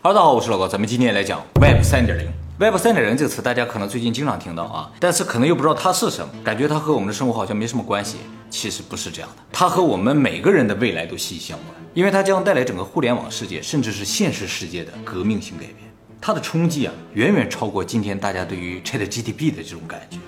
哈喽，大家好，我是老高，咱们今天来讲 Web 三点零。Web 三点零这个词，大家可能最近经常听到啊，但是可能又不知道它是什么，感觉它和我们的生活好像没什么关系。其实不是这样的，它和我们每个人的未来都息息相关，因为它将带来整个互联网世界，甚至是现实世界的革命性改变。它的冲击啊，远远超过今天大家对于 ChatGPT 的这种感觉。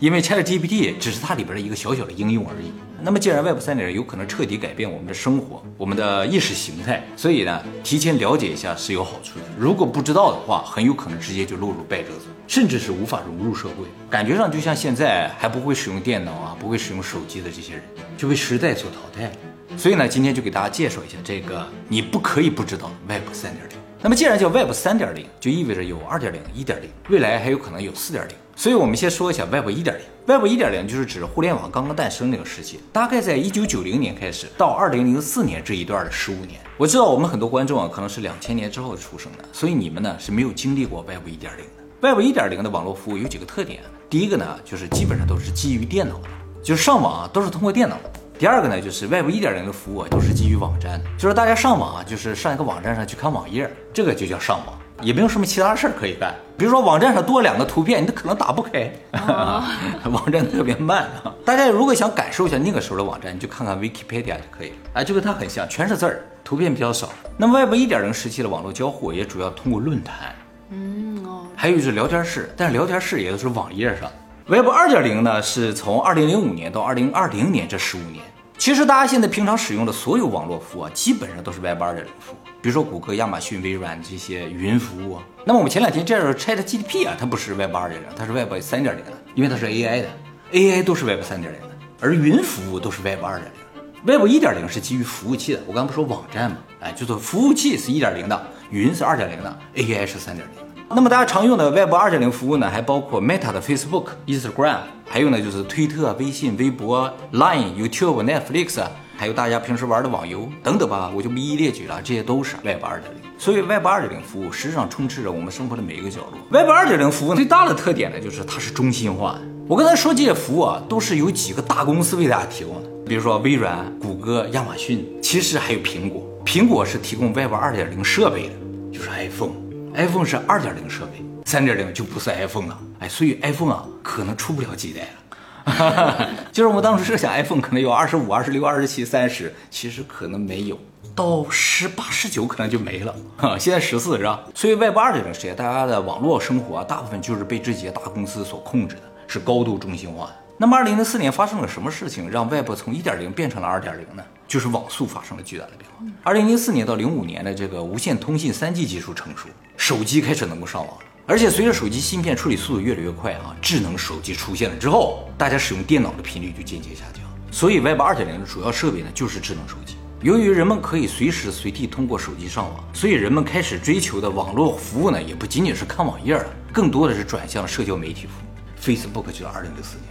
因为 ChatGPT 只是它里边的一个小小的应用而已。那么，既然 Web 三点零有可能彻底改变我们的生活、我们的意识形态，所以呢，提前了解一下是有好处的。如果不知道的话，很有可能直接就落入败者组，甚至是无法融入社会。感觉上就像现在还不会使用电脑啊、不会使用手机的这些人，就被时代所淘汰了。所以呢，今天就给大家介绍一下这个你不可以不知道 Web 三点零。那么，既然叫 Web 三点零，就意味着有二点零、一点零，未来还有可能有四点零。所以，我们先说一下 Web 一点零。Web 一点零就是指互联网刚刚诞生那个时期，大概在一九九零年开始到二零零四年这一段的十五年。我知道我们很多观众啊，可能是两千年之后出生的，所以你们呢是没有经历过 Web 一点零的。Web 一点零的网络服务有几个特点，第一个呢就是基本上都是基于电脑的，就是上网啊都是通过电脑。第二个呢，就是 Web 一点零的服务啊都是基于网站的，就是大家上网啊，就是上一个网站上去看网页，这个就叫上网，也没有什么其他事儿可以干。比如说网站上多两个图片，你都可能打不开，网站特别慢啊。大家如果想感受一下那个时候的网站，你就看看 Wikipedia 就可以了，哎，就跟它很像，全是字儿，图片比较少。那么 Web 一点零时期的网络交互也主要通过论坛，嗯哦，还有就是聊天室，但是聊天室也都是网页上。Web 二点零呢，是从二零零五年到二零二零年这十五年。其实大家现在平常使用的所有网络服务啊，基本上都是 Web 二点零服务，比如说谷歌、亚马逊、微软这些云服务啊。那么我们前两天介绍 ChatGPT 啊，它不是 Web 二点零，它是 Web 三点零的，因为它是 AI 的，AI 都是 Web 三点零的，而云服务都是 Web 二点零。Web 一点零是基于服务器的，我刚不说网站吗？哎，就是服务器是一点零的，云是二点零的，AI 是三点零。那么大家常用的 Web 二点零服务呢，还包括 Meta 的 Facebook、Instagram，还有呢就是推特、微信、微博、Line、YouTube、Netflix，还有大家平时玩的网游等等吧，我就不一一列举了，这些都是 Web 二点零。所以 Web 二点零服务实际上充斥着我们生活的每一个角落。Web 二点零服务最大的特点呢，就是它是中心化的。我刚才说这些服务啊，都是由几个大公司为大家提供的，比如说微软、谷歌、亚马逊，其实还有苹果。苹果是提供 Web 二点零设备的，就是 iPhone。iPhone 是二点零设备，三点零就不是 iPhone 了。哎，所以 iPhone 啊，可能出不了几代了。就是我们当时设想 iPhone 可能有二十五、二十六、二十七、三十，其实可能没有，到十八、十九可能就没了。哈，现在十四是吧？所以 Web 二点零时代，大家的网络生活啊，大部分就是被这几家大公司所控制的，是高度中心化的。那么二零零四年发生了什么事情，让 Web 从一点零变成了二点零呢？就是网速发生了巨大的变化。二零零四年到零五年的这个无线通信三 G 技术成熟，手机开始能够上网了。而且随着手机芯片处理速度越来越快啊，智能手机出现了之后，大家使用电脑的频率就渐渐下降。所以 Web 二点零的主要设备呢就是智能手机。由于人们可以随时随地通过手机上网，所以人们开始追求的网络服务呢也不仅仅是看网页了，更多的是转向社交媒体服务。Facebook 就是二零零四年。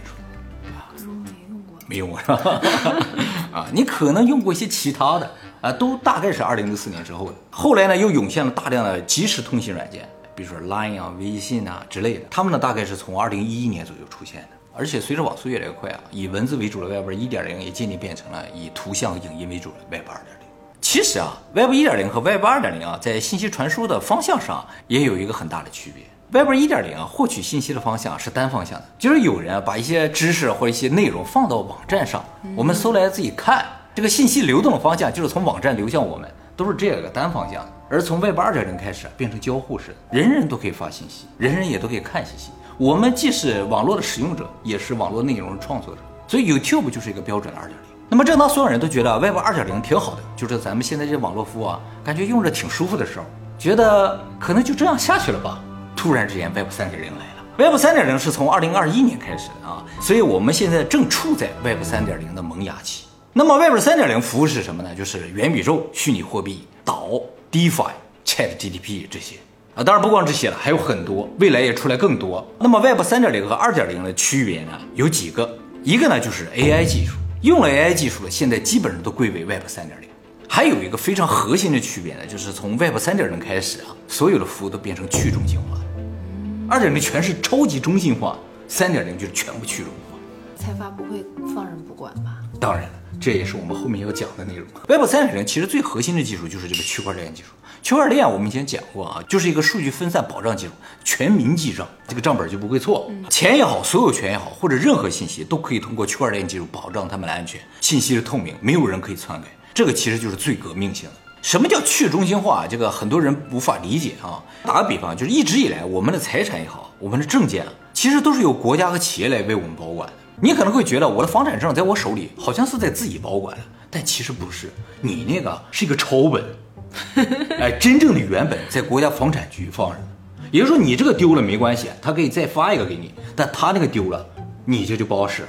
没用过是吧？啊，你可能用过一些其他的啊，都大概是二零零四年之后的。后来呢，又涌现了大量的即时通信软件，比如说 Line 啊、微信啊之类的。他们呢，大概是从二零一一年左右出现的。而且随着网速越来越快啊，以文字为主的 Web 一点零也渐渐变成了以图像、影音为主的 Web 二点零。其实啊，Web 一点零和 Web 二点零啊，在信息传输的方向上也有一个很大的区别。Web 一点零啊，获取信息的方向是单方向的，就是有人啊把一些知识或者一些内容放到网站上，我们搜来自己看，这个信息流动的方向就是从网站流向我们，都是这个单方向。而从 Web 二点零开始变成交互式的，人人都可以发信息，人人也都可以看信息。我们既是网络的使用者，也是网络内容的创作者，所以 YouTube 就是一个标准的二点零。那么正当所有人都觉得 Web 二点零挺好的，就是咱们现在这网络服务啊，感觉用着挺舒服的时候，觉得可能就这样下去了吧。突然之间，Web 三点零来了。Web 三点零是从二零二一年开始的啊，所以我们现在正处在 Web 三点零的萌芽期。那么 Web 三点零服务是什么呢？就是元宇宙、虚拟货币、岛、DeFi、ChatGPT 这些啊。当然不光这些了，还有很多，未来也出来更多。那么 Web 三点零和二点零的区别呢，有几个？一个呢就是 AI 技术，用了 AI 技术的，现在基本上都归为 Web 三点零。还有一个非常核心的区别呢，就是从 Web 三点零开始啊，所有的服务都变成去中心化。二点零全是超级中性化，三点零就是全部去中心化。财阀不会放任不管吧？当然了，这也是我们后面要讲的内容。Web 三点零其实最核心的技术就是这个区块链技术。区块链我们以前讲过啊，就是一个数据分散保障技术，全民记账，这个账本就不会错。钱也好，所有权也好，或者任何信息都可以通过区块链技术保障他们的安全，信息是透明，没有人可以篡改。这个其实就是最革命性的。什么叫去中心化？这个很多人无法理解啊。打个比方，就是一直以来我们的财产也好，我们的证件啊，其实都是由国家和企业来为我们保管的。你可能会觉得我的房产证在我手里，好像是在自己保管的，但其实不是，你那个是一个抄本。哎，真正的原本在国家房产局放着呢。也就是说，你这个丢了没关系，他可以再发一个给你。但他那个丢了，你这就不好使了，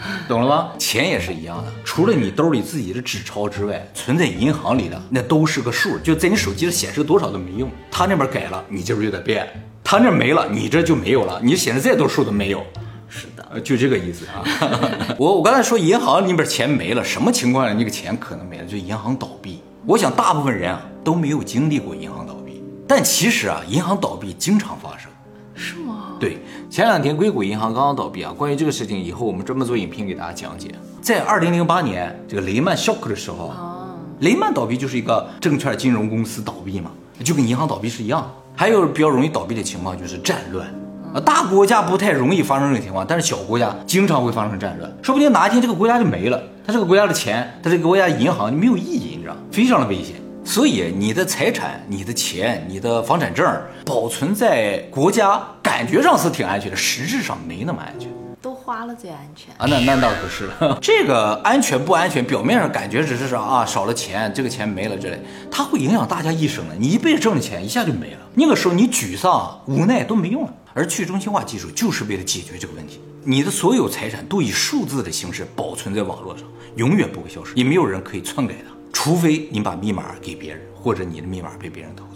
懂了吗？钱也是一样的，除了你兜里自己的纸钞之外，存在银行里的那都是个数，就在你手机上显示多少都没用。他那边改了，你这边就得变；他那没了，你这就没有了。你显示再多数都没有。是的，呃，就这个意思啊。我我刚才说银行里边钱没了，什么情况下那个钱可能没了？就银行倒闭。我想大部分人啊都没有经历过银行倒闭，但其实啊银行倒闭经常发生，前两天硅谷银行刚刚倒闭啊。关于这个事情，以后我们专门做影评给大家讲解。在二零零八年这个雷曼 shock 的时候，雷曼倒闭就是一个证券金融公司倒闭嘛，就跟银行倒闭是一样。还有比较容易倒闭的情况就是战乱啊，大国家不太容易发生这种情况，但是小国家经常会发生战乱，说不定哪一天这个国家就没了。它这个国家的钱，它这个国家银行就没有意义，你知道，非常的危险。所以你的财产、你的钱、你的房产证保存在国家，感觉上是挺安全的，实质上没那么安全。都花了最安全啊？那那倒不是，这个安全不安全，表面上感觉只是说啊少了钱，这个钱没了之类，它会影响大家一生的。你一辈子挣的钱一下就没了，那个时候你沮丧、无奈都没用了。而去中心化技术就是为了解决这个问题，你的所有财产都以数字的形式保存在网络上。永远不会消失，也没有人可以篡改它，除非你把密码给别人，或者你的密码被别人偷走。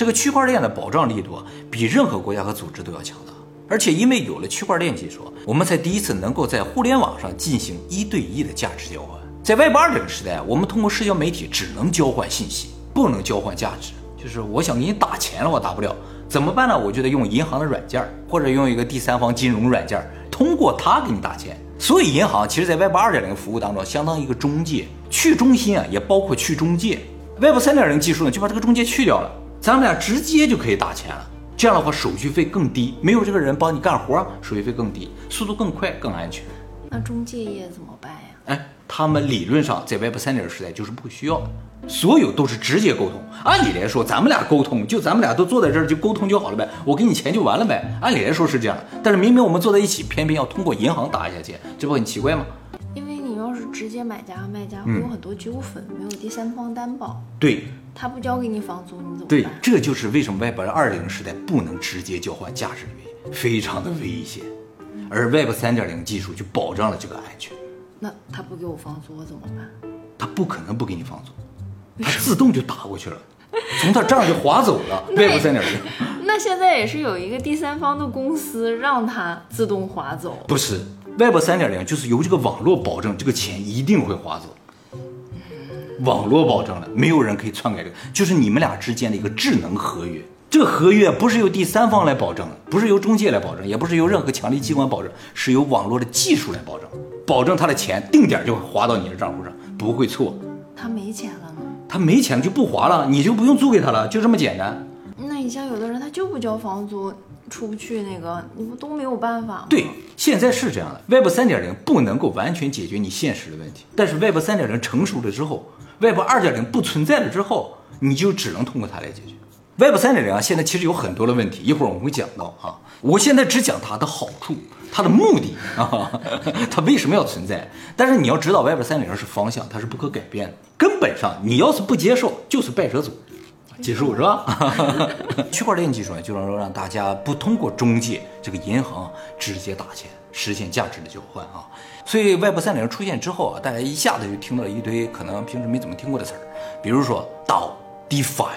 这个区块链的保障力度比任何国家和组织都要强大，而且因为有了区块链技术，我们才第一次能够在互联网上进行一对一的价值交换。在 Web 二这个时代，我们通过社交媒体只能交换信息，不能交换价值。就是我想给你打钱了，我打不了，怎么办呢？我就得用银行的软件，或者用一个第三方金融软件，通过它给你打钱。所以银行其实，在 Web 二点零服务当中，相当于一个中介，去中心啊，也包括去中介。Web 三点零技术呢，就把这个中介去掉了，咱们俩直接就可以打钱了。这样的话，手续费更低，没有这个人帮你干活，手续费更低，速度更快，更安全。那中介业怎么办呀？哎，他们理论上在 Web 三点零时代就是不需要的。所有都是直接沟通。按理来说，咱们俩沟通，就咱们俩都坐在这儿就沟通就好了呗，我给你钱就完了呗。按理来说是这样，但是明明我们坐在一起，偏偏要通过银行打一下钱，这不很奇怪吗？直接买家和卖家会有很多纠纷，没有第三方担保。对，他不交给你房租，你怎么办？对，这就是为什么 Web 二零时代不能直接交换价值的原因，非常的危险。而 Web 三点零技术就保障了这个安全。那他不给我房租，我怎么办？他不可能不给你房租。他自动就打过去了，从他账就划走了。Web 三点零，那现在也是有一个第三方的公司让他自动划走。不是，Web 三点零就是由这个网络保证这个钱一定会划走，网络保证的，没有人可以篡改这个，就是你们俩之间的一个智能合约。这个合约不是由第三方来保证的，不是由中介来保证，也不是由任何强力机关保证，是由网络的技术来保证，保证他的钱定点就会划到你的账户上，不会错。他没钱了。他没钱就不划了，你就不用租给他了，就这么简单。那你像有的人他就不交房租，出不去那个，你不都没有办法吗？对，现在是这样的。Web 三点零不能够完全解决你现实的问题，但是 Web 三点零成熟了之后，Web 二点零不存在了之后，你就只能通过它来解决。Web 三点零啊，现在其实有很多的问题，一会儿我们会讲到啊。我现在只讲它的好处，它的目的啊，它为什么要存在？但是你要知道，Web 三点零是方向，它是不可改变的。根本上，你要是不接受，就是败者组。结束是吧？区块链技术呢，就能够让大家不通过中介这个银行直接打钱，实现价值的交换啊。所以 Web 三点零出现之后啊，大家一下子就听到了一堆可能平时没怎么听过的词儿，比如说道、DeFi。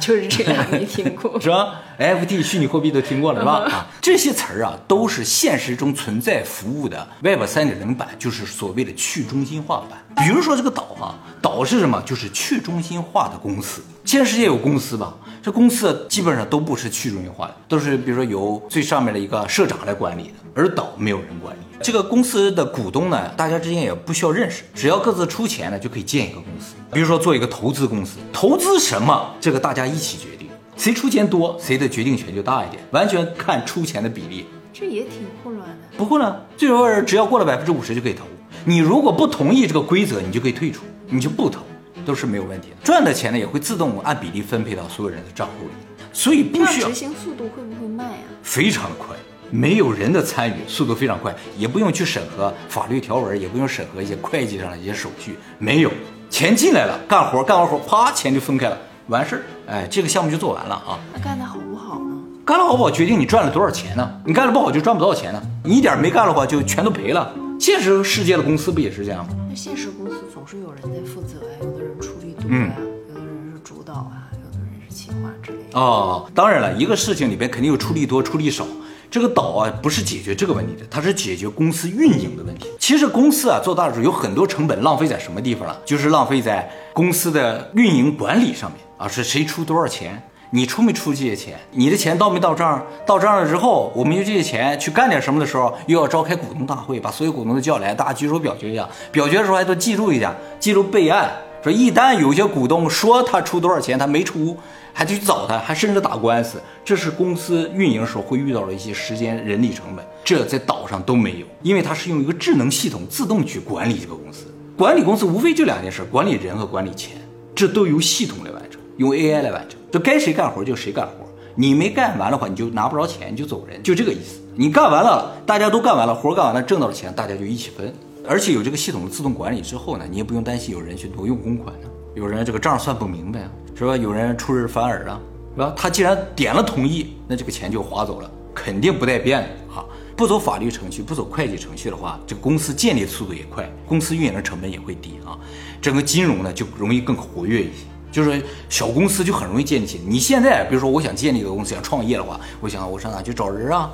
就是这俩没听过，是吧？FT 虚拟货币都听过了，是吧？啊，这些词儿啊，都是现实中存在服务的 Web 三点零版，就是所谓的去中心化版。比如说这个岛哈，岛是什么？就是去中心化的公司。现实世界有公司吧？这公司基本上都不是去中心化的，都是比如说由最上面的一个社长来管理的，而岛没有人管理。这个公司的股东呢，大家之间也不需要认识，只要各自出钱呢，就可以建一个公司。比如说做一个投资公司，投资什么，这个大家一起决定，谁出钱多，谁的决定权就大一点，完全看出钱的比例。这也挺混乱的。不混乱，最后只要过了百分之五十就可以投。你如果不同意这个规则，你就可以退出，你就不投，都是没有问题的。赚的钱呢，也会自动按比例分配到所有人的账户里，所以不需要执行速度会不会慢呀？非常的快，没有人的参与，速度非常快，也不用去审核法律条文，也不用审核一些会计上的一些手续，没有钱进来了，干活干完活，啪，钱就分开了，完事儿，哎，这个项目就做完了啊。那干得好不好呢？干得好不好决定你赚了多少钱呢？你干的不好就赚不到钱呢，你一点没干的话就全都赔了。现实世界的公司不也是这样吗？那现实公司总是有人在负责呀，有的人出力多呀，有的人是主导啊，有的人是企划之类的。哦，当然了，一个事情里边肯定有出力多、出力少。这个岛啊，不是解决这个问题的，它是解决公司运营的问题。其实公司啊做大的时候，有很多成本浪费在什么地方了？就是浪费在公司的运营管理上面啊，是谁出多少钱？你出没出这些钱？你的钱到没到账？到账了之后，我们用这些钱去干点什么的时候，又要召开股东大会，把所有股东都叫来，大家举手表决一下。表决的时候还得记录一下，记录备案。说一旦有些股东说他出多少钱，他没出，还去找他，还甚至打官司。这是公司运营时候会遇到的一些时间、人力成本，这在岛上都没有，因为它是用一个智能系统自动去管理这个公司。管理公司无非就两件事：管理人和管理钱，这都由系统来完成，用 AI 来完成。就该谁干活就谁干活，你没干完的话，你就拿不着钱，你就走人，就这个意思。你干完了，大家都干完了，活干完了，挣到了钱，大家就一起分。而且有这个系统的自动管理之后呢，你也不用担心有人去挪用公款呢，有人这个账算不明白啊，是吧？有人出尔反尔啊，是吧？他既然点了同意，那这个钱就划走了，肯定不带变的啊。不走法律程序，不走会计程序的话，这公司建立速度也快，公司运营的成本也会低啊。整个金融呢就容易更活跃一些。就是小公司就很容易建立起来。你现在比如说，我想建立一个公司，想创业的话，我想我上哪去找人啊？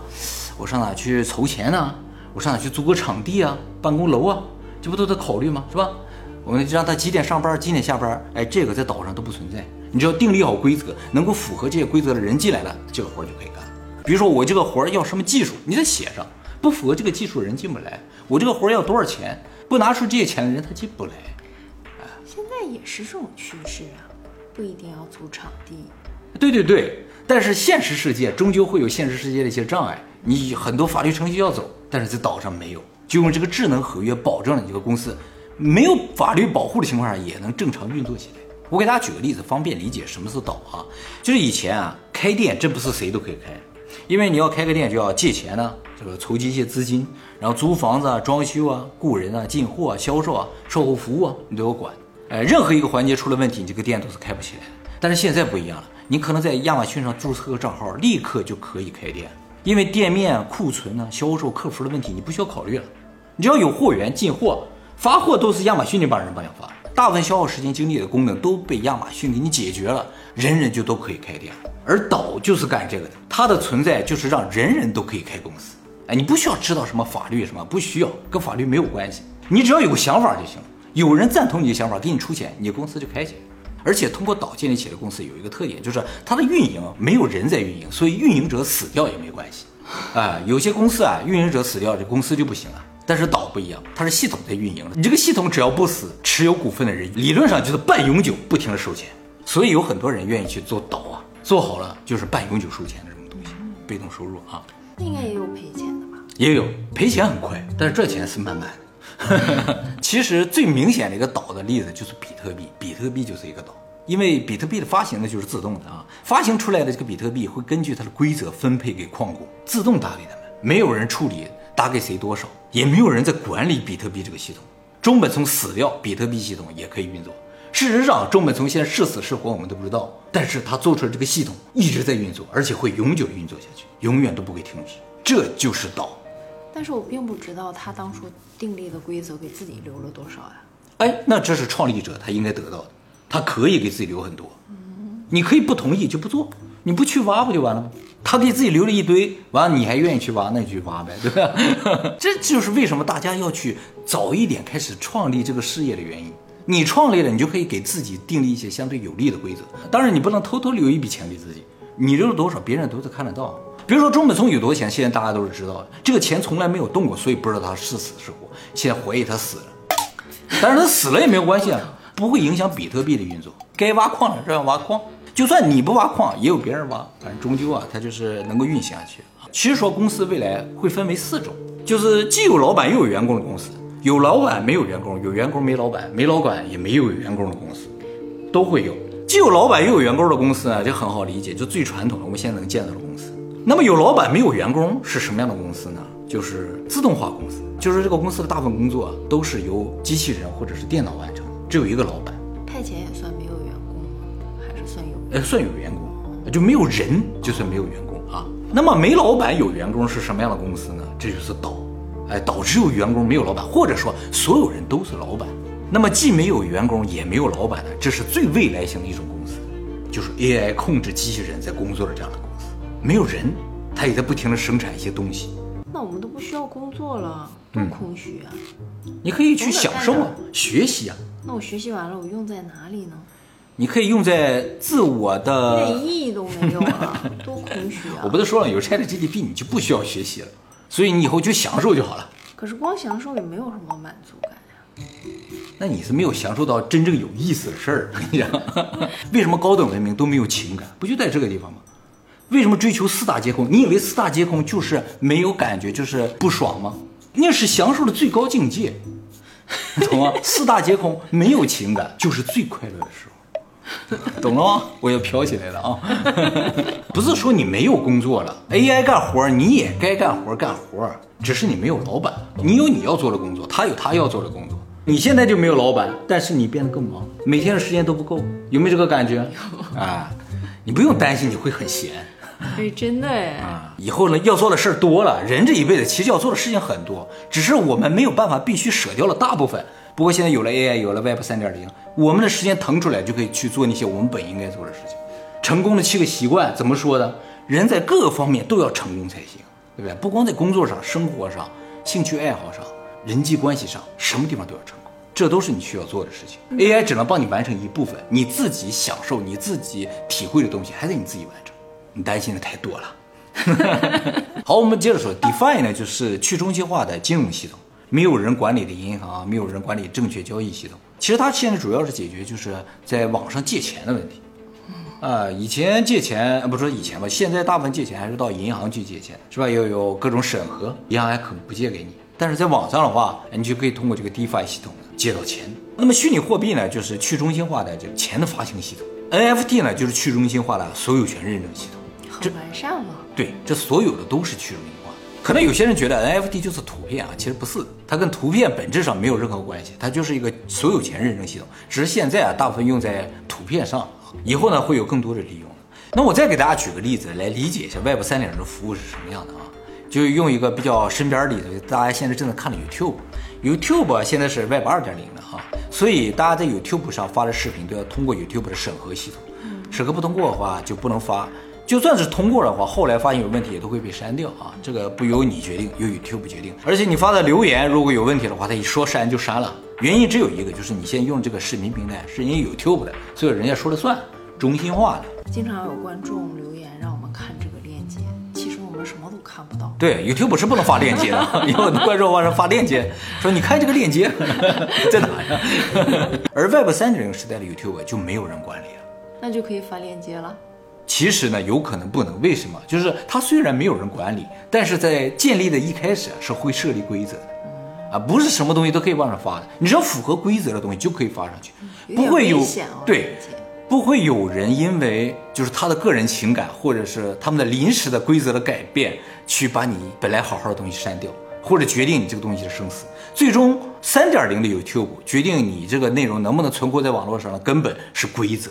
我上哪去筹钱呢？我上哪去租个场地啊？办公楼啊？这不都得考虑吗？是吧？我们让他几点上班，几点下班？哎，这个在岛上都不存在。你只要订立好规则，能够符合这些规则的人进来了，这个活就可以干。比如说我这个活要什么技术，你得写上，不符合这个技术的人进不来。我这个活要多少钱，不拿出这些钱的人他进不来。现在也是这种趋势啊，不一定要租场地。对对对，但是现实世界终究会有现实世界的一些障碍，你很多法律程序要走，但是在岛上没有，就用这个智能合约保证了你这个公司没有法律保护的情况下也能正常运作起来。我给大家举个例子，方便理解什么是岛啊？就是以前啊，开店真不是谁都可以开，因为你要开个店就要借钱呢，这个筹集一些资金，然后租房子啊、装修啊、雇人啊、进货啊、销售啊、售后服务啊，你都要管。哎，任何一个环节出了问题，你这个店都是开不起来的。但是现在不一样了，你可能在亚马逊上注册个账号，立刻就可以开店，因为店面库存呢、销售、客服的问题你不需要考虑了，你只要有货源进货、发货都是亚马逊那帮人帮你发，大部分消耗时间精力的功能都被亚马逊给你解决了，人人就都可以开店。而岛就是干这个的，它的存在就是让人人都可以开公司。哎，你不需要知道什么法律什么，不需要，跟法律没有关系，你只要有个想法就行。有人赞同你的想法，给你出钱，你公司就开起来。而且通过岛建立起来的公司有一个特点，就是它的运营没有人在运营，所以运营者死掉也没关系。啊，有些公司啊，运营者死掉，这公司就不行了。但是岛不一样，它是系统在运营的。你这个系统只要不死，持有股份的人理论上就是半永久，不停的收钱。所以有很多人愿意去做岛啊，做好了就是半永久收钱的这种东西，被动收入啊。那应该也有赔钱的吧？也有赔钱很快，但是赚钱是慢慢的。其实最明显的一个岛的例子就是比特币，比特币就是一个岛，因为比特币的发行呢就是自动的啊，发行出来的这个比特币会根据它的规则分配给矿工，自动打给他们，没有人处理打给谁多少，也没有人在管理比特币这个系统。中本聪死掉，比特币系统也可以运作。事实上，中本聪现在是死是活我们都不知道，但是他做出来这个系统一直在运作，而且会永久运作下去，永远都不会停止。这就是岛。但是我并不知道他当初订立的规则给自己留了多少呀？哎，那这是创立者他应该得到的，他可以给自己留很多。你可以不同意就不做，你不去挖不就完了吗？他给自己留了一堆，完了你还愿意去挖，那你去挖呗，对吧？这就是为什么大家要去早一点开始创立这个事业的原因。你创立了，你就可以给自己订立一些相对有利的规则。当然，你不能偷偷留一笔钱给自己，你留了多少，别人都是看得到。比如说中本聪有多钱，现在大家都是知道的。这个钱从来没有动过，所以不知道他是死是活。现在怀疑他死了，但是他死了也没有关系啊，不会影响比特币的运作。该挖矿了，照样挖矿。就算你不挖矿，也有别人挖，反正终究啊，它就是能够运行下去。其实说公司未来会分为四种，就是既有老板又有员工的公司，有老板没有员工，有员工没老板，没老板也没有员工的公司，都会有。既有老板又有员工的公司呢，就很好理解，就最传统的我们现在能见到的公司。那么有老板没有员工是什么样的公司呢？就是自动化公司，就是这个公司的大部分工作都是由机器人或者是电脑完成，只有一个老板。派遣也算没有员工吗？还是算有？呃，算有员工，就没有人就算没有员工啊。那么没老板有员工是什么样的公司呢？这就是岛，哎，岛只有员工没有老板，或者说所有人都是老板。那么既没有员工也没有老板的，这是最未来型的一种公司，就是 AI 控制机器人在工作的这样的没有人，他也在不停的生产一些东西。那我们都不需要工作了，多空虚啊！你可以去享受啊，学习啊。那我学习完了，我用在哪里呢？你可以用在自我一的点。意义都没有啊，多空虚啊！我不是说了，有 Chat GPT 你就不需要学习了，所以你以后就享受就好了。可是光享受也没有什么满足感呀。那你是没有享受到真正有意思的事儿，我跟你讲，为什么高等文明都没有情感？不就在这个地方吗？为什么追求四大皆空？你以为四大皆空就是没有感觉，就是不爽吗？那是享受的最高境界，懂吗？四大皆空，没有情感，就是最快乐的时候。懂了吗？我要飘起来了啊！不是说你没有工作了，AI 干活你也该干活干活，只是你没有老板，你有你要做的工作，他有他要做的工作。你现在就没有老板，但是你变得更忙，每天的时间都不够，有没有这个感觉？啊，你不用担心你会很闲哎，真的哎，啊，以后呢要做的事儿多了，人这一辈子其实要做的事情很多，只是我们没有办法必须舍掉了大部分。不过现在有了 AI，有了 Web 三点零，我们的时间腾出来就可以去做那些我们本应该做的事情。成功的七个习惯怎么说的？人在各个方面都要成功才行，对不对？不光在工作上、生活上、兴趣爱好上、人际关系上，什么地方都要成功，这都是你需要做的事情。AI 只能帮你完成一部分，你自己享受、你自己体会的东西还得你自己完成。你担心的太多了。好，我们接着说，DeFi 呢，就是去中心化的金融系统，没有人管理的银行，没有人管理证券交易系统。其实它现在主要是解决就是在网上借钱的问题。啊，以前借钱，不说以前吧，现在大部分借钱还是到银行去借钱，是吧？要有各种审核，银行还可能不借给你。但是在网上的话，你就可以通过这个 DeFi 系统借到钱。那么虚拟货币呢，就是去中心化的这个钱的发行系统；NFT 呢，就是去中心化的所有权认证系统。很完善吗。对，这所有的都是去中心化。可能有些人觉得 NFT 就是图片啊，其实不是，它跟图片本质上没有任何关系，它就是一个所有权认证系统，只是现在啊大部分用在图片上，以后呢会有更多的利用。那我再给大家举个例子来理解一下 Web 三点零的服务是什么样的啊？就用一个比较身边里的例子，大家现在正在看的 YouTube，YouTube 现在是 Web 二点零的哈，所以大家在 YouTube 上发的视频都要通过 YouTube 的审核系统，审核不通过的话就不能发。就算是通过的话，后来发现有问题也都会被删掉啊，这个不由你决定，由 YouTube 决定。而且你发的留言如果有问题的话，他一说删就删了。原因只有一个，就是你现在用这个视频平台是人家 YouTube 的，所以人家说了算，中心化的。经常有观众留言让我们看这个链接，其实我们什么都看不到。对，YouTube 是不能发链接的，因为观众往上发链接，说你看这个链接 在哪呀？而 Web 三点零时代的 YouTube 就没有人管理了。那就可以发链接了。其实呢，有可能不能，为什么？就是它虽然没有人管理，但是在建立的一开始啊是会设立规则的，啊，不是什么东西都可以往上发的，你只要符合规则的东西就可以发上去，不会有哦对，不会有人因为就是他的个人情感或者是他们的临时的规则的改变，去把你本来好好的东西删掉，或者决定你这个东西的生死。最终，三点零的 YouTube 决定你这个内容能不能存活在网络上的根本是规则。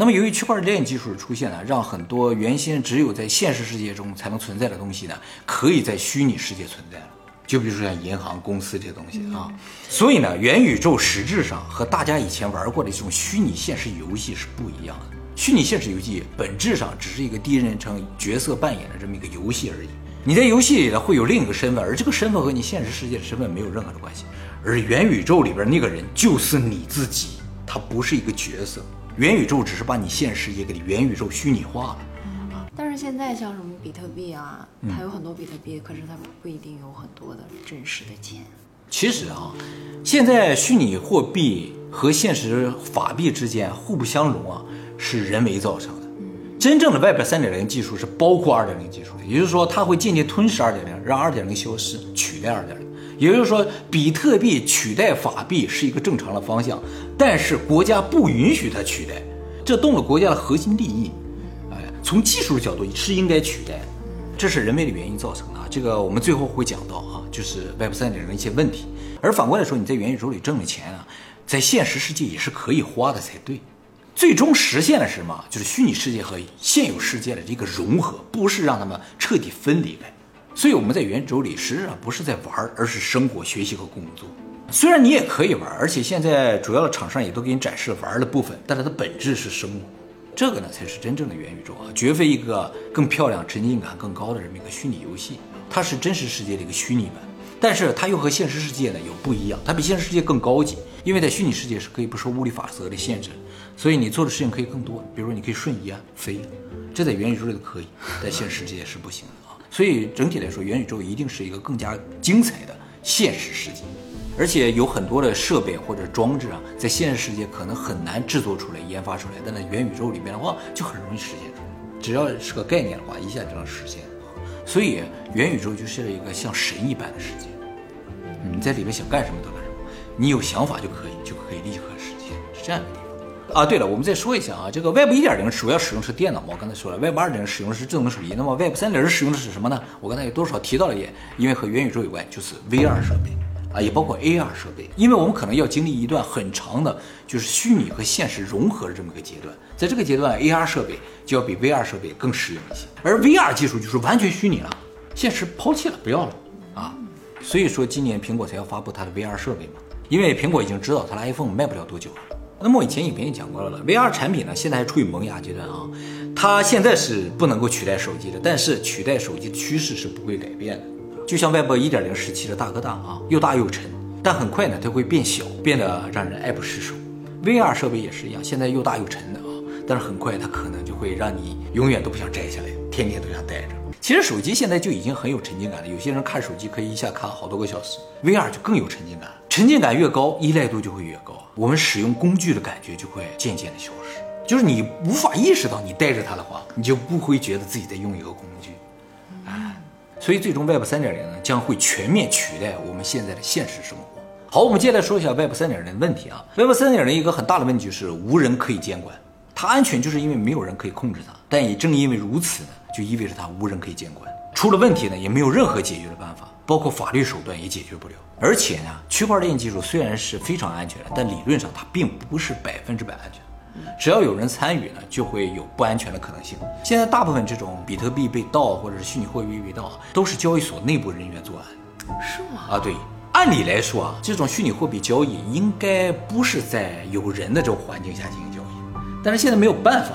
那么，由于区块链技术的出现呢，让很多原先只有在现实世界中才能存在的东西呢，可以在虚拟世界存在了。就比如说像银行、公司这些东西啊，所以呢，元宇宙实质上和大家以前玩过的这种虚拟现实游戏是不一样的。虚拟现实游戏本质上只是一个第一人称角色扮演的这么一个游戏而已。你在游戏里呢会有另一个身份，而这个身份和你现实世界的身份没有任何的关系。而元宇宙里边那个人就是你自己，他不是一个角色。元宇宙只是把你现实世界给你元宇宙虚拟化了。但是现在像什么比特币啊，它有很多比特币，可是它不一定有很多的真实的钱。其实啊，现在虚拟货币和现实法币之间互不相容啊，是人为造成的。真正的 Web 三点零技术是包括二点零技术的，也就是说，它会渐渐吞噬二点零，让二点零消失，取代二点零。也就是说，比特币取代法币是一个正常的方向，但是国家不允许它取代，这动了国家的核心利益。哎，从技术的角度是应该取代，这是人为的原因造成的。这个我们最后会讲到啊，就是 Web 三点零的一些问题。而反过来说，你在元宇宙里挣的钱啊，在现实世界也是可以花的才对。最终实现的是什么？就是虚拟世界和现有世界的这个融合，不是让他们彻底分离开。所以我们在元宇宙里实际上不是在玩，而是生活、学习和工作。虽然你也可以玩，而且现在主要的厂商也都给你展示了玩的部分，但它的本质是生活。这个呢才是真正的元宇宙啊，绝非一个更漂亮、沉浸感更高的这么一个虚拟游戏，它是真实世界的一个虚拟版。但是它又和现实世界呢有不一样，它比现实世界更高级，因为在虚拟世界是可以不受物理法则的限制，所以你做的事情可以更多。比如说你可以瞬移啊、飞，这在元宇宙里都可以，在现实世界是不行的。所以整体来说，元宇宙一定是一个更加精彩的现实世界，而且有很多的设备或者装置啊，在现实世界可能很难制作出来、研发出来，但在元宇宙里面的话，就很容易实现出来。只要是个概念的话，一下就能实现。所以元宇宙就是一个像神一般的世界，你在里面想干什么都干什么，你有想法就可以，就可以立刻实现，是这样的。啊，对了，我们再说一下啊，这个 Web 一点零主要使用是电脑嘛，我刚才说了，Web 二点零使用的是智能手机，那么 Web 三点零使用的是什么呢？我刚才也多少提到了一点，因为和元宇宙有关，就是 VR 设备啊，也包括 AR 设备，因为我们可能要经历一段很长的，就是虚拟和现实融合的这么一个阶段，在这个阶段，AR 设备就要比 VR 设备更实用一些，而 VR 技术就是完全虚拟了，现实抛弃了，不要了啊，所以说今年苹果才要发布它的 VR 设备嘛，因为苹果已经知道它的 iPhone 卖不了多久了。那么我以前影片也讲过了，VR 产品呢，现在还处于萌芽阶段啊。它现在是不能够取代手机的，但是取代手机的趋势是不会改变的。就像 Web 一点零时期的大哥大啊，又大又沉，但很快呢，它会变小，变得让人爱不释手。VR 设备也是一样，现在又大又沉的啊，但是很快它可能就会让你永远都不想摘下来，天天都想戴着。其实手机现在就已经很有沉浸感了，有些人看手机可以一下看好多个小时，VR 就更有沉浸感，沉浸感越高，依赖度就会越高。我们使用工具的感觉就会渐渐的消失，就是你无法意识到你带着它的话，你就不会觉得自己在用一个工具，哎，所以最终 Web 三点零呢将会全面取代我们现在的现实生活。好，我们接下来说一下 Web 三点零的问题啊。Web 三点零一个很大的问题就是无人可以监管，它安全就是因为没有人可以控制它，但也正因为如此呢，就意味着它无人可以监管。出了问题呢，也没有任何解决的办法，包括法律手段也解决不了。而且呢，区块链技术虽然是非常安全的，但理论上它并不是百分之百安全。只要有人参与呢，就会有不安全的可能性。现在大部分这种比特币被盗或者是虚拟货币被盗，都是交易所内部人员作案。是吗？啊，对，按理来说啊，这种虚拟货币交易应该不是在有人的这种环境下进行交易，但是现在没有办法，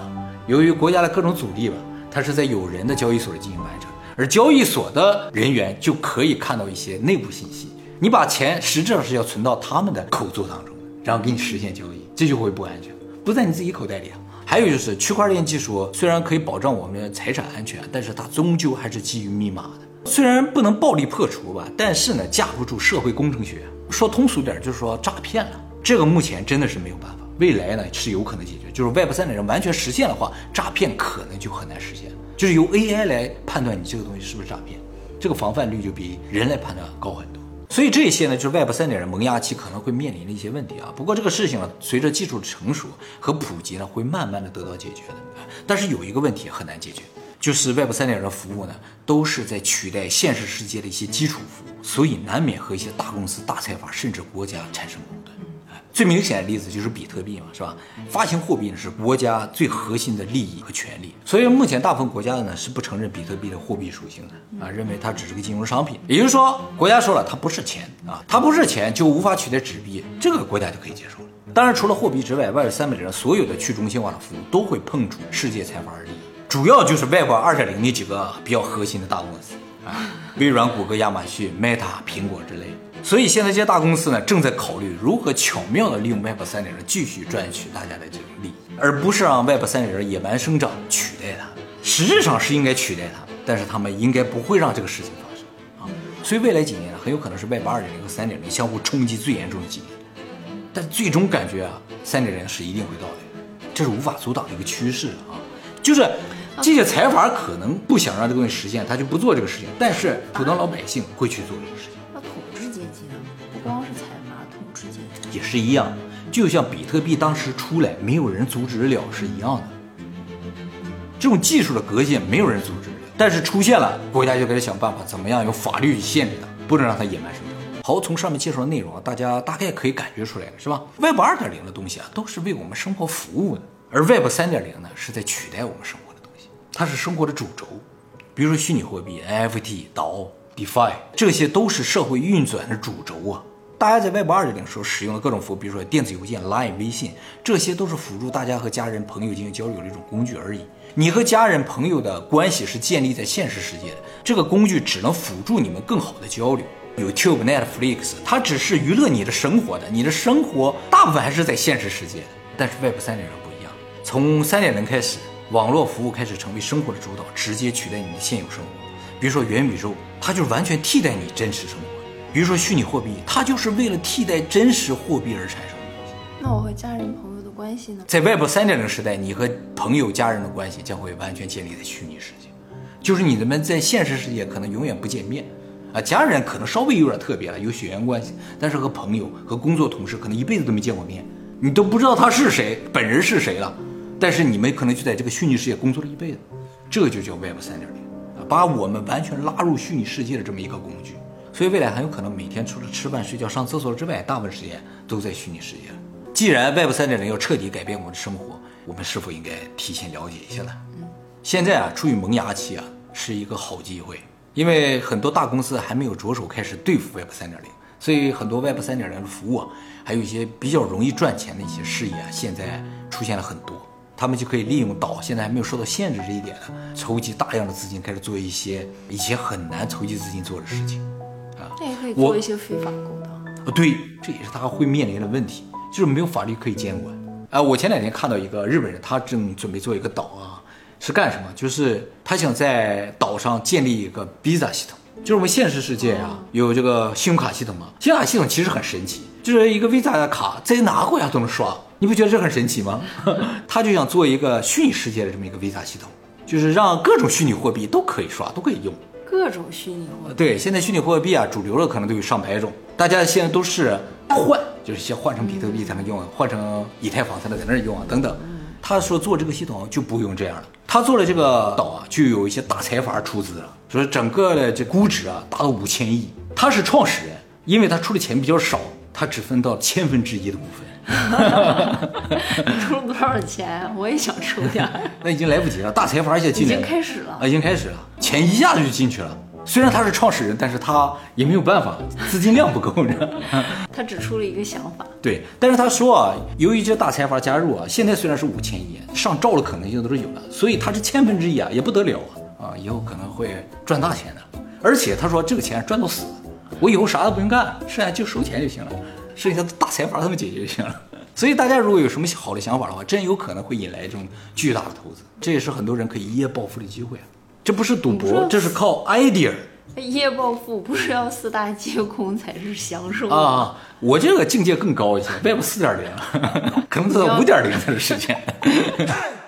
由于国家的各种阻力吧，它是在有人的交易所里进行完成，而交易所的人员就可以看到一些内部信息。你把钱实质上是要存到他们的口座当中，然后给你实现交易，这就会不安全，不在你自己口袋里啊。还有就是区块链技术虽然可以保障我们的财产安全，但是它终究还是基于密码的。虽然不能暴力破除吧，但是呢架不住社会工程学。说通俗点就是说诈骗了，这个目前真的是没有办法。未来呢是有可能解决，就是 Web 三点零完全实现的话，诈骗可能就很难实现了，就是由 AI 来判断你这个东西是不是诈骗，这个防范率就比人来判断高很多。所以这些呢，就是 Web 三点零萌芽期可能会面临的一些问题啊。不过这个事情呢，随着技术的成熟和普及呢，会慢慢的得到解决的。但是有一个问题很难解决，就是 Web 三点零的服务呢，都是在取代现实世界的一些基础服务，所以难免和一些大公司、大财阀甚至国家产生矛盾。最明显的例子就是比特币嘛，是吧？发行货币呢是国家最核心的利益和权利，所以目前大部分国家呢是不承认比特币的货币属性的啊，认为它只是个金融商品。也就是说，国家说了它不是钱啊，它不是钱就无法取代纸币，这个国家就可以接受了。当然，除了货币之外外3三百零所有的去中心化的服务都会碰触世界财阀的利益，主要就是 Web 二点零那几个比较核心的大公司啊，微软、谷歌、亚马逊、Meta、苹果之类。所以现在这些大公司呢，正在考虑如何巧妙的利用 Web 三点零继续赚取大家的这种利益，而不是让 Web 三点零野蛮生长取代它。实质上是应该取代它，但是他们应该不会让这个事情发生啊。所以未来几年呢很有可能是 Web 二点零和三点零相互冲击最严重的几年。但最终感觉啊，三点零是一定会到来，这是无法阻挡的一个趋势啊。就是这些财阀可能不想让这个东西实现，他就不做这个事情，但是普通老百姓会去做这个事情。也是一样，就像比特币当时出来，没有人阻止了是一样的。这种技术的革新，没有人阻止，但是出现了，国家就开始想办法，怎么样用法律去限制它，不能让它野蛮生长。好，从上面介绍的内容啊，大家大概可以感觉出来了，是吧？Web 二点零的东西啊，都是为我们生活服务的，而 Web 三点零呢，是在取代我们生活的东西，它是生活的主轴。比如说虚拟货币、NFT、DAO、DeFi，这些都是社会运转的主轴啊。大家在 Web 二点零时候使用的各种服务，比如说电子邮件、Line、微信，这些都是辅助大家和家人、朋友进行交流的一种工具而已。你和家人、朋友的关系是建立在现实世界的，这个工具只能辅助你们更好的交流。YouTube、Netflix，它只是娱乐你的生活的，你的生活大部分还是在现实世界的。但是 Web 三点零不一样，从三点零开始，网络服务开始成为生活的主导，直接取代你的现有生活。比如说元宇宙，它就完全替代你真实生活；比如说虚拟货币，它就是为了替代真实货币而产生的东西。那我和家人朋友的关系呢？在 Web 三点零时代，你和朋友、家人的关系将会完全建立在虚拟世界，就是你们在现实世界可能永远不见面。啊，家人可能稍微有点特别了，有血缘关系，但是和朋友、和工作同事可能一辈子都没见过面，你都不知道他是谁，本人是谁了。但是你们可能就在这个虚拟世界工作了一辈子，这就叫 Web 三点零啊，把我们完全拉入虚拟世界的这么一个工具。所以未来很有可能每天除了吃饭、睡觉、上厕所之外，大部分时间都在虚拟世界。既然 Web 三点零要彻底改变我们的生活，我们是否应该提前了解一下呢？现在啊，处于萌芽期啊，是一个好机会。因为很多大公司还没有着手开始对付 Web 三点零，所以很多 Web 三点零的服务啊，还有一些比较容易赚钱的一些事业啊，现在出现了很多，他们就可以利用到现在还没有受到限制这一点呢，筹集大量的资金，开始做一些以前很难筹集资金做的事情，那也可以做一些非法勾当啊，对，这也是他会面临的问题，就是没有法律可以监管啊。我前两天看到一个日本人，他正准备做一个岛啊。是干什么？就是他想在岛上建立一个 Visa 系统，就是我们现实世界啊有这个信用卡系统嘛。信用卡系统其实很神奇，就是一个 Visa 的卡在哪个国家都能刷，你不觉得这很神奇吗？他就想做一个虚拟世界的这么一个 Visa 系统，就是让各种虚拟货币都可以刷，都可以用。各种虚拟货币？对，现在虚拟货币啊，主流的可能都有上百种，大家现在都是换，就是先换成比特币才能用，换成以太坊才能在那儿用啊，等等。他说做这个系统就不用这样了。他做的这个岛啊，就有一些大财阀出资了，所以整个的这估值啊达到五千亿。他是创始人，因为他出的钱比较少，他只分到千分之一的股份。出了多少钱？我也想出点儿。那已经来不及了，大财阀现在进来已经开始了啊，已经开始了，钱一下子就进去了。虽然他是创始人，但是他也没有办法，资金量不够呢。他只出了一个想法。对，但是他说啊，由于这大财阀加入啊，现在虽然是五千亿，上兆的可能性都是有的，所以他是千分之一啊，也不得了啊，啊，以后可能会赚大钱的。而且他说这个钱赚到死，我以后啥都不用干，剩下就收钱就行了，剩下的大财阀他们解决就行了。所以大家如果有什么好的想法的话，真有可能会引来这种巨大的投资，这也是很多人可以一夜暴富的机会。这不是赌博，这是靠 idea。一夜暴富不是要四大皆空才是享受啊！我这个境界更高一些，Web 四点零，可能到五点零才是实现。